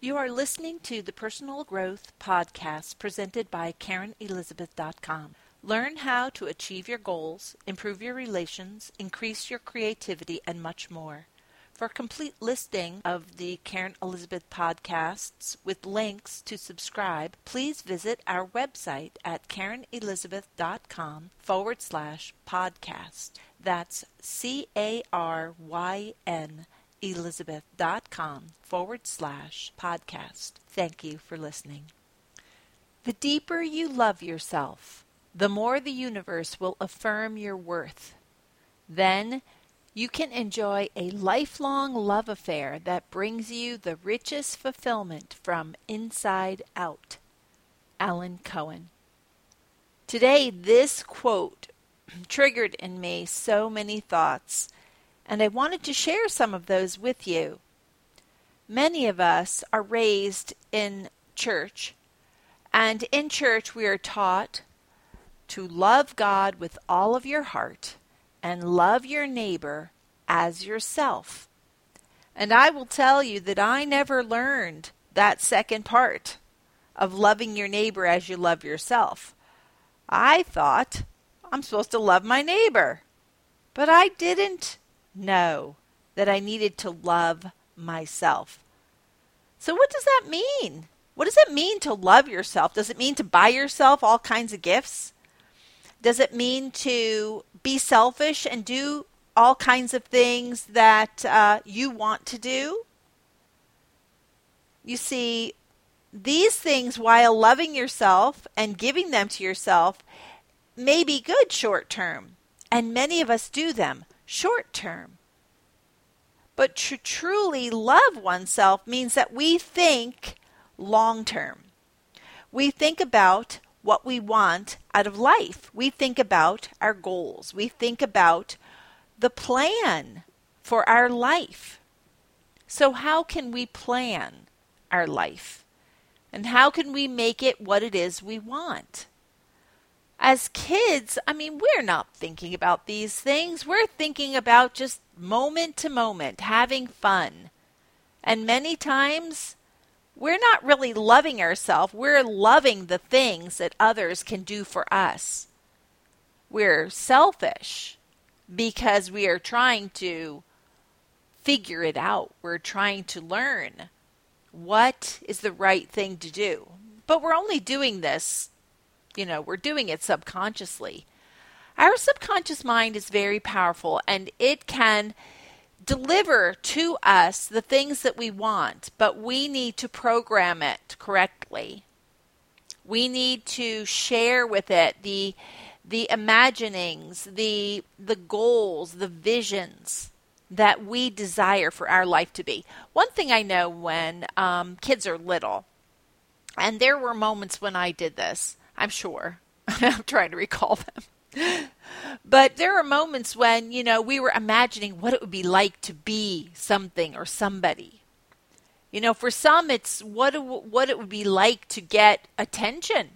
You are listening to the Personal Growth Podcast presented by CarynElizabeth.com. Learn how to achieve your goals, improve your relations, increase your creativity, and much more. For a complete listing of the Caryn Elizabeth podcasts with links to subscribe, please visit our website at CarynElizabeth.com forward slash podcast. That's C A R Y N elizabeth.com forward slash podcast. Thank you for listening. The deeper you love yourself, the more the universe will affirm your worth. Then you can enjoy a lifelong love affair that brings you the richest fulfillment from inside out. Alan Cohen. Today, this quote triggered in me so many thoughts and I wanted to share some of those with you. Many of us are raised in church, and in church we are taught to love God with all of your heart and love your neighbor as yourself. And I will tell you that I never learned that second part of loving your neighbor as you love yourself. I thought I'm supposed to love my neighbor, but I didn't know that I needed to love myself. So, what does that mean? What does it mean to love yourself? Does it mean to buy yourself all kinds of gifts? Does it mean to be selfish and do all kinds of things that uh, you want to do? You see, these things, while loving yourself and giving them to yourself, may be good short term, and many of us do them short term. But to truly love oneself means that we think long term. We think about what we want out of life. We think about our goals. We think about the plan for our life. So, how can we plan our life? And how can we make it what it is we want? As kids, I mean, we're not thinking about these things. We're thinking about just moment to moment, having fun. And many times, we're not really loving ourselves. We're loving the things that others can do for us. We're selfish because we are trying to figure it out. We're trying to learn what is the right thing to do. But we're only doing this you know, we're doing it subconsciously. Our subconscious mind is very powerful and it can deliver to us the things that we want, but we need to program it correctly. We need to share with it the the imaginings, the the goals, the visions that we desire for our life to be. One thing I know when um, kids are little, and there were moments when I did this. I'm sure. I'm trying to recall them. but there are moments when, you know, we were imagining what it would be like to be something or somebody. You know, for some, it's what it, what it would be like to get attention,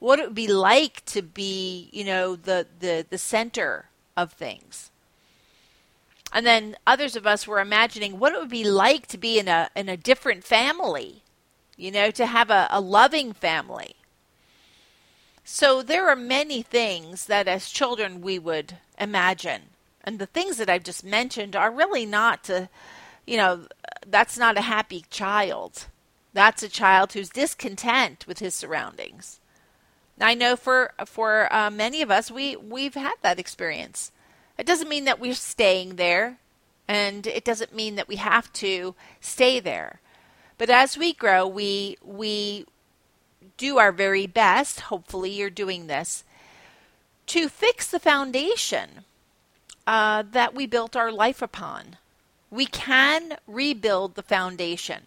what it would be like to be, you know, the, the, the center of things. And then others of us were imagining what it would be like to be in a in a different family, you know, to have a, a loving family. So there are many things that as children we would imagine. And the things that I've just mentioned are really not to, you know, that's not a happy child. That's a child who's discontent with his surroundings. I know for for uh, many of us, we we've had that experience. It doesn't mean that we're staying there, and it doesn't mean that we have to stay there. But as we grow, we we do our very best, hopefully you're doing this, to fix the foundation uh, that we built our life upon. We can rebuild the foundation.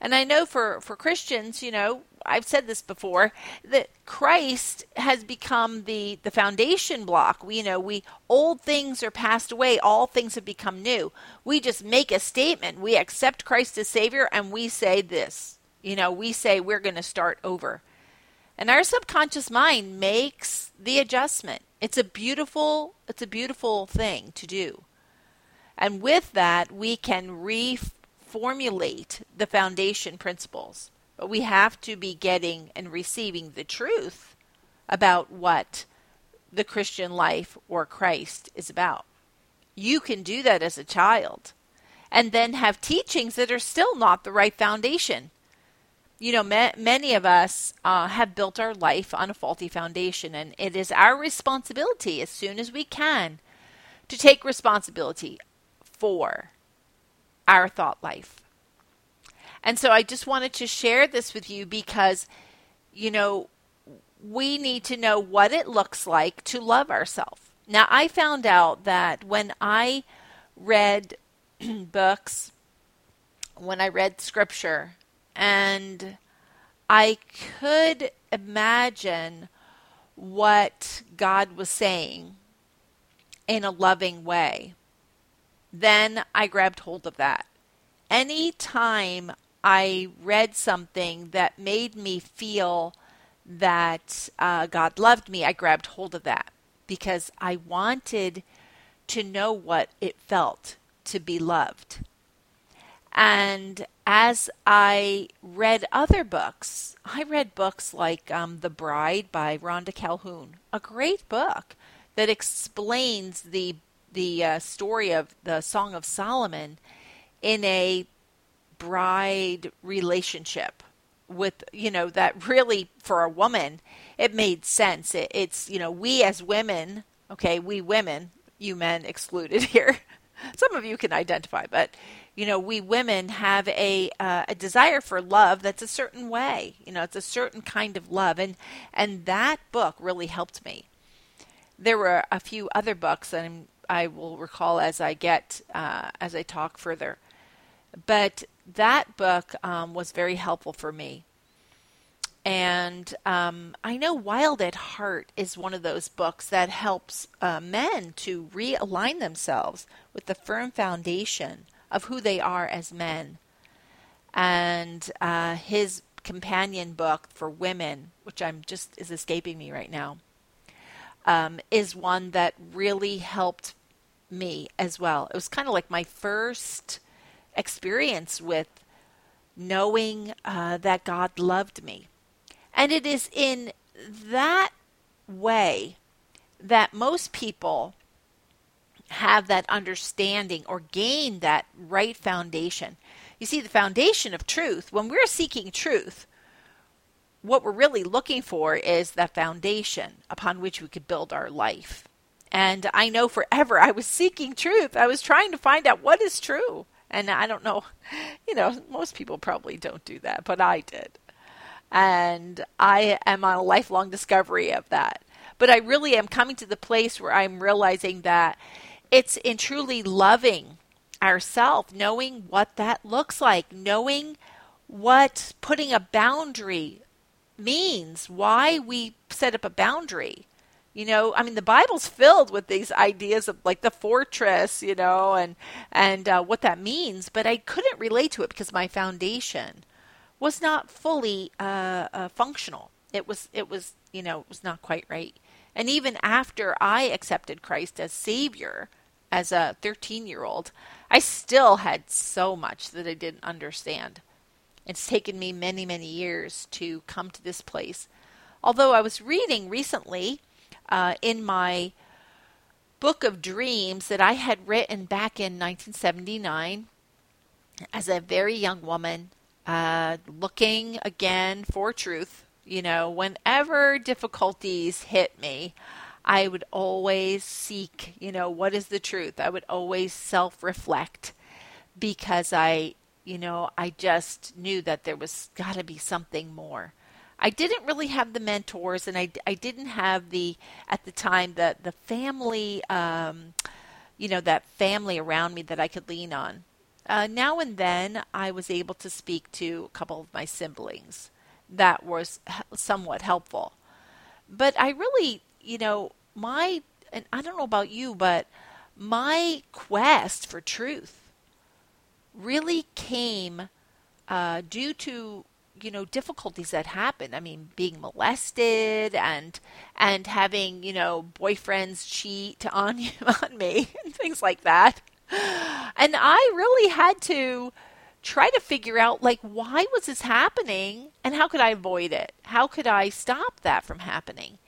And I know for, for Christians, you know, I've said this before, that Christ has become the, the foundation block. We you know we old things are passed away, all things have become new. We just make a statement. We accept Christ as Savior and we say this. You know, we say we're going to start over. And our subconscious mind makes the adjustment. It's a beautiful it's a beautiful thing to do. And with that, we can re formulate the foundation principles, but we have to be getting and receiving the truth about what the Christian life or Christ is about. You can do that as a child and then have teachings that are still not the right foundation. You know, ma- many of us uh, have built our life on a faulty foundation, and it is our responsibility as soon as we can to take responsibility for our thought life. And so I just wanted to share this with you because, you know, we need to know what it looks like to love ourselves. Now, I found out that when I read books, when I read scripture, and I could imagine what God was saying in a loving way, then I grabbed hold of that. Any time I read something that made me feel that uh, God loved me, I grabbed hold of that because I wanted to know what it felt to be loved. And as I read other books, I read books like um, The Bride by Rhonda Calhoun, a great book that explains the the uh, story of the Song of Solomon in a bride relationship with you know that really for a woman it made sense. It, it's you know we as women okay we women you men excluded here some of you can identify but you know we women have a uh, a desire for love that's a certain way. You know it's a certain kind of love. And and that book really helped me. There were a few other books and I will recall as I get uh, as I talk further. But that book um, was very helpful for me. And um, I know Wild at Heart is one of those books that helps uh, men to realign themselves with the firm foundation of who they are as men. And uh, his companion book for women, which I'm just is escaping me right now, um, is one that really helped me as well. It was kind of like my first experience with knowing uh, that God loved me. And it is in that way that most people have that understanding or gain that right foundation. You see, the foundation of truth, when we're seeking truth, what we're really looking for is that foundation upon which we could build our life. And I know forever I was seeking truth. I was trying to find out what is true. And I don't know, you know, most people probably don't do that, but I did. And I am on a lifelong discovery of that. But I really am coming to the place where I'm realizing that it's in truly loving ourselves, knowing what that looks like, knowing what putting a boundary means, why we set up a boundary. You know, I mean, the Bible's filled with these ideas of like the fortress, you know, and and uh, what that means. But I couldn't relate to it because my foundation was not fully uh, uh, functional. It was, it was, you know, it was not quite right. And even after I accepted Christ as Savior, as a 13 year old, I still had so much that I didn't understand. It's taken me many, many years to come to this place. Although I was reading recently uh, in my book of dreams that I had written back in 1979 as a very young woman, uh, looking again for truth. You know, whenever difficulties hit me, I would always seek, you know, what is the truth? I would always self reflect because I, you know, I just knew that there was got to be something more. I didn't really have the mentors, and I, I didn't have the at the time the the family, um, you know, that family around me that I could lean on. Uh, now and then, I was able to speak to a couple of my siblings. That was somewhat helpful, but I really, you know, my and I don't know about you, but my quest for truth really came uh, due to you know difficulties that happen i mean being molested and and having you know boyfriends cheat on you on me and things like that and i really had to try to figure out like why was this happening and how could I avoid it? How could I stop that from happening?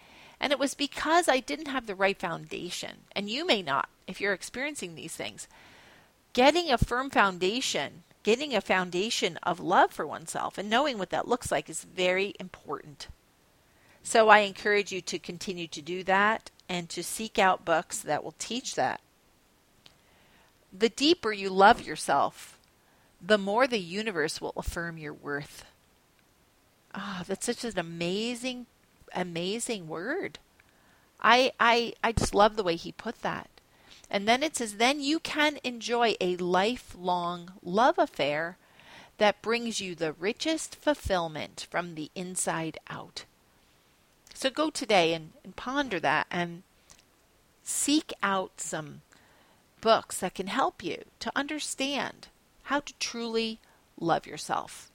And it was because I didn't have the right foundation. And you may not if you're experiencing these things. Getting a firm foundation, getting a foundation of love for oneself and knowing what that looks like is very important. So I encourage you to continue to do that and to seek out books that will teach that. The deeper you love yourself, the more the universe will affirm your worth. Ah, oh, that's such an amazing, amazing word. I, I, I just love the way he put that. And then it says, then you can enjoy a lifelong love affair that brings you the richest fulfillment from the inside out. So go today and, and ponder that and seek out some books that can help you to understand how to truly love yourself.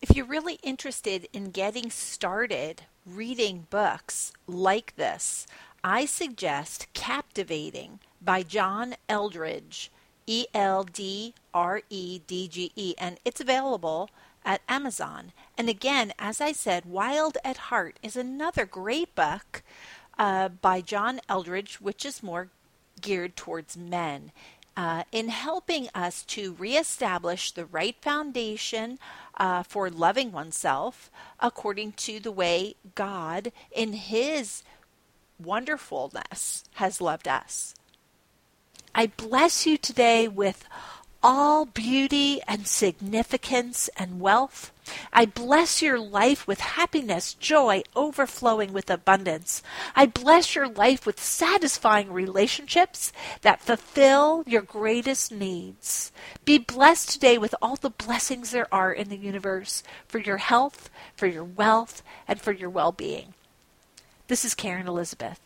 If you're really interested in getting started reading books like this, I suggest Captivating by John Eldredge, E L D R E D G E, and it's available at Amazon. And again, as I said, Wild at Heart is another great book uh, by John Eldredge, which is more geared towards men uh, in helping us to reestablish the right foundation uh, for loving oneself according to the way God, in His wonderfulness, has loved us. I bless you today with all beauty and significance and wealth. I bless your life with happiness, joy, overflowing with abundance. I bless your life with satisfying relationships that fulfill your greatest needs. Be blessed today with all the blessings there are in the universe for your health, for your wealth, and for your well being. This is Caryn Elizabeth.